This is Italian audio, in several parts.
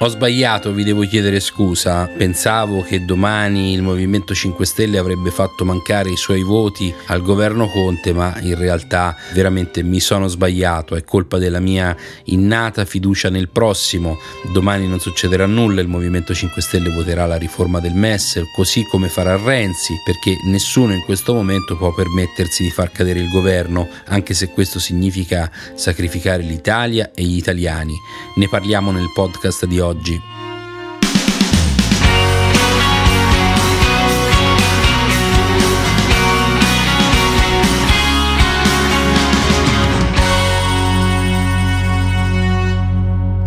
Ho sbagliato, vi devo chiedere scusa. Pensavo che domani il Movimento 5 Stelle avrebbe fatto mancare i suoi voti al governo Conte, ma in realtà veramente mi sono sbagliato. È colpa della mia innata fiducia nel prossimo. Domani non succederà nulla, il Movimento 5 Stelle voterà la riforma del MES, così come farà Renzi, perché nessuno in questo momento può permettersi di far cadere il governo, anche se questo significa sacrificare l'Italia e gli italiani. Ne parliamo nel podcast di oggi oggi.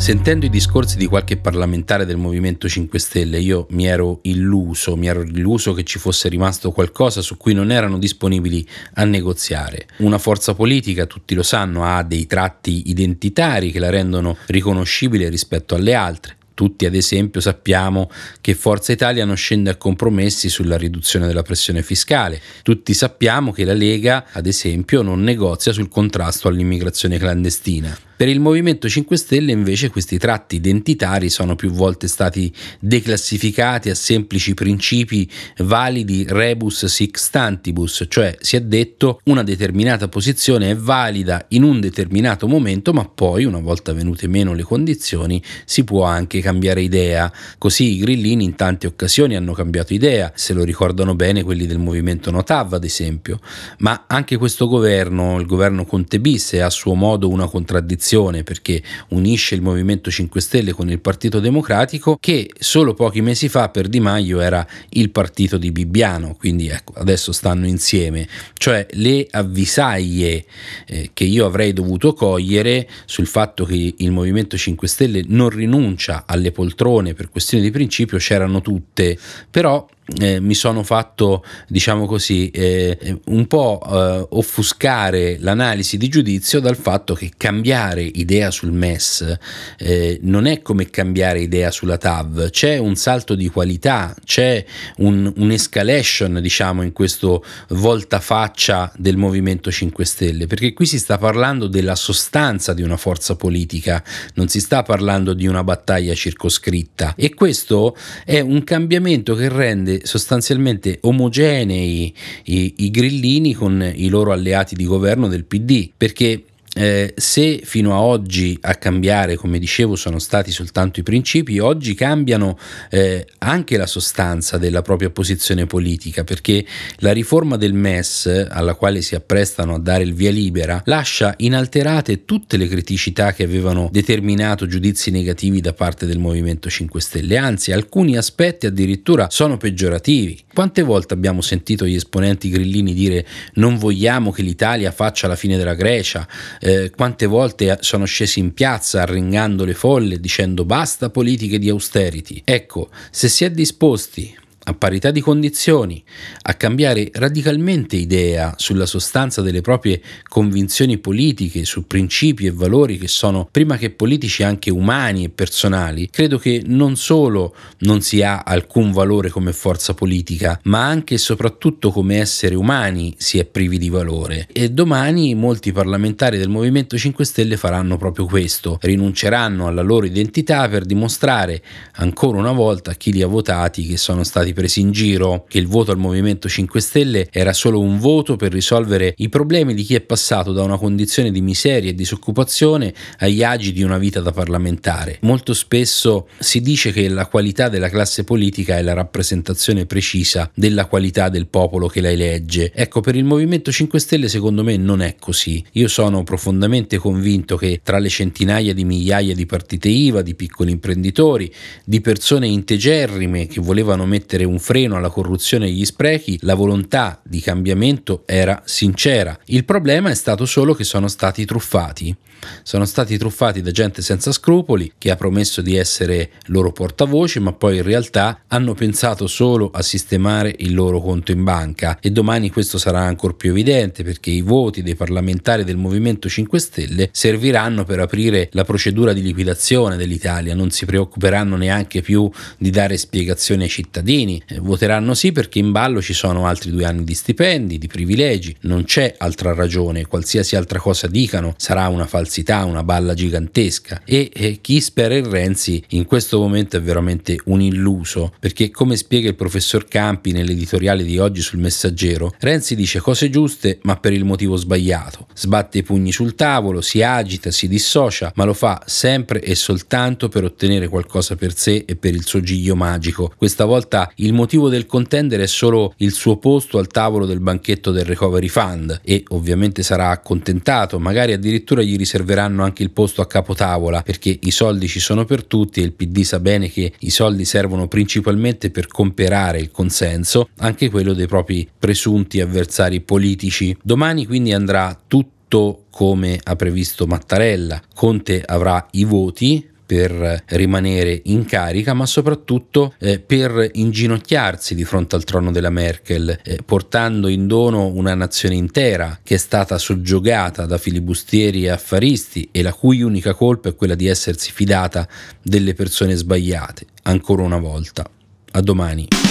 Sentendo i discorsi di qualche parlamentare del Movimento 5 Stelle, io mi ero illuso, mi ero illuso che ci fosse rimasto qualcosa su cui non erano disponibili a negoziare. Una forza politica, tutti lo sanno, ha dei tratti identitari che la rendono riconoscibile rispetto alle altre. Tutti, ad esempio, sappiamo che Forza Italia non scende a compromessi sulla riduzione della pressione fiscale. Tutti sappiamo che la Lega, ad esempio, non negozia sul contrasto all'immigrazione clandestina. Per il Movimento 5 Stelle invece questi tratti identitari sono più volte stati declassificati a semplici principi validi rebus sic stantibus, cioè si è detto una determinata posizione è valida in un determinato momento, ma poi una volta venute meno le condizioni si può anche cambiare idea. Così i grillini in tante occasioni hanno cambiato idea, se lo ricordano bene quelli del movimento Notav ad esempio, ma anche questo governo, il governo Conte bis, è a suo modo una contraddizione coalizione perché unisce il Movimento 5 Stelle con il Partito Democratico che solo pochi mesi fa per Di Maio era il partito di Bibbiano, quindi ecco, adesso stanno insieme, cioè le avvisaglie eh, che io avrei dovuto cogliere sul fatto che il Movimento 5 Stelle non rinuncia alle poltrone per questioni di principio c'erano tutte, però eh, mi sono fatto, diciamo così, eh, un po' eh, offuscare l'analisi di giudizio dal fatto che cambiare idea sul MES eh, non è come cambiare idea sulla TAV, c'è un salto di qualità, c'è un, un'escalation, diciamo, in questo voltafaccia del Movimento 5 Stelle, perché qui si sta parlando della sostanza di una forza politica, non si sta parlando di una battaglia circoscritta. E questo è un cambiamento che rende sostanzialmente omogenei i, i grillini con i loro alleati di governo del PD, perché eh, se fino a oggi a cambiare, come dicevo, sono stati soltanto i principi, oggi cambiano eh, anche la sostanza della propria posizione politica, perché la riforma del MES, alla quale si apprestano a dare il via libera, lascia inalterate tutte le criticità che avevano determinato giudizi negativi da parte del Movimento 5 Stelle, anzi alcuni aspetti addirittura sono peggiorativi. Quante volte abbiamo sentito gli esponenti grillini dire non vogliamo che l'Italia faccia la fine della Grecia? Quante volte sono scesi in piazza arringando le folle dicendo basta politiche di austerity. Ecco, se si è disposti a parità di condizioni, a cambiare radicalmente idea sulla sostanza delle proprie convinzioni politiche, su principi e valori che sono prima che politici anche umani e personali, credo che non solo non si ha alcun valore come forza politica, ma anche e soprattutto come essere umani si è privi di valore. E domani molti parlamentari del Movimento 5 Stelle faranno proprio questo, rinunceranno alla loro identità per dimostrare ancora una volta a chi li ha votati che sono stati presi in giro che il voto al Movimento 5 Stelle era solo un voto per risolvere i problemi di chi è passato da una condizione di miseria e disoccupazione agli agi di una vita da parlamentare. Molto spesso si dice che la qualità della classe politica è la rappresentazione precisa della qualità del popolo che la elegge. Ecco, per il Movimento 5 Stelle secondo me non è così. Io sono profondamente convinto che tra le centinaia di migliaia di partite IVA, di piccoli imprenditori, di persone integerrime che volevano mettere un freno alla corruzione e agli sprechi, la volontà di cambiamento era sincera. Il problema è stato solo che sono stati truffati. Sono stati truffati da gente senza scrupoli che ha promesso di essere loro portavoce, ma poi in realtà hanno pensato solo a sistemare il loro conto in banca. E domani questo sarà ancora più evidente perché i voti dei parlamentari del Movimento 5 Stelle serviranno per aprire la procedura di liquidazione dell'Italia, non si preoccuperanno neanche più di dare spiegazioni ai cittadini. Eh, voteranno sì perché in ballo ci sono altri due anni di stipendi, di privilegi, non c'è altra ragione, qualsiasi altra cosa dicano sarà una falsità, una balla gigantesca. E, e chi spera in Renzi in questo momento è veramente un illuso perché come spiega il professor Campi nell'editoriale di oggi sul messaggero, Renzi dice cose giuste ma per il motivo sbagliato, sbatte i pugni sul tavolo, si agita, si dissocia, ma lo fa sempre e soltanto per ottenere qualcosa per sé e per il suo giglio magico. Questa volta il motivo del contendere è solo il suo posto al tavolo del banchetto del Recovery Fund. E ovviamente sarà accontentato, magari addirittura gli riserveranno anche il posto a capotavola perché i soldi ci sono per tutti e il PD sa bene che i soldi servono principalmente per comperare il consenso, anche quello dei propri presunti avversari politici. Domani quindi andrà tutto come ha previsto Mattarella. Conte avrà i voti, per rimanere in carica, ma soprattutto eh, per inginocchiarsi di fronte al trono della Merkel, eh, portando in dono una nazione intera che è stata soggiogata da filibustieri e affaristi e la cui unica colpa è quella di essersi fidata delle persone sbagliate, ancora una volta. A domani.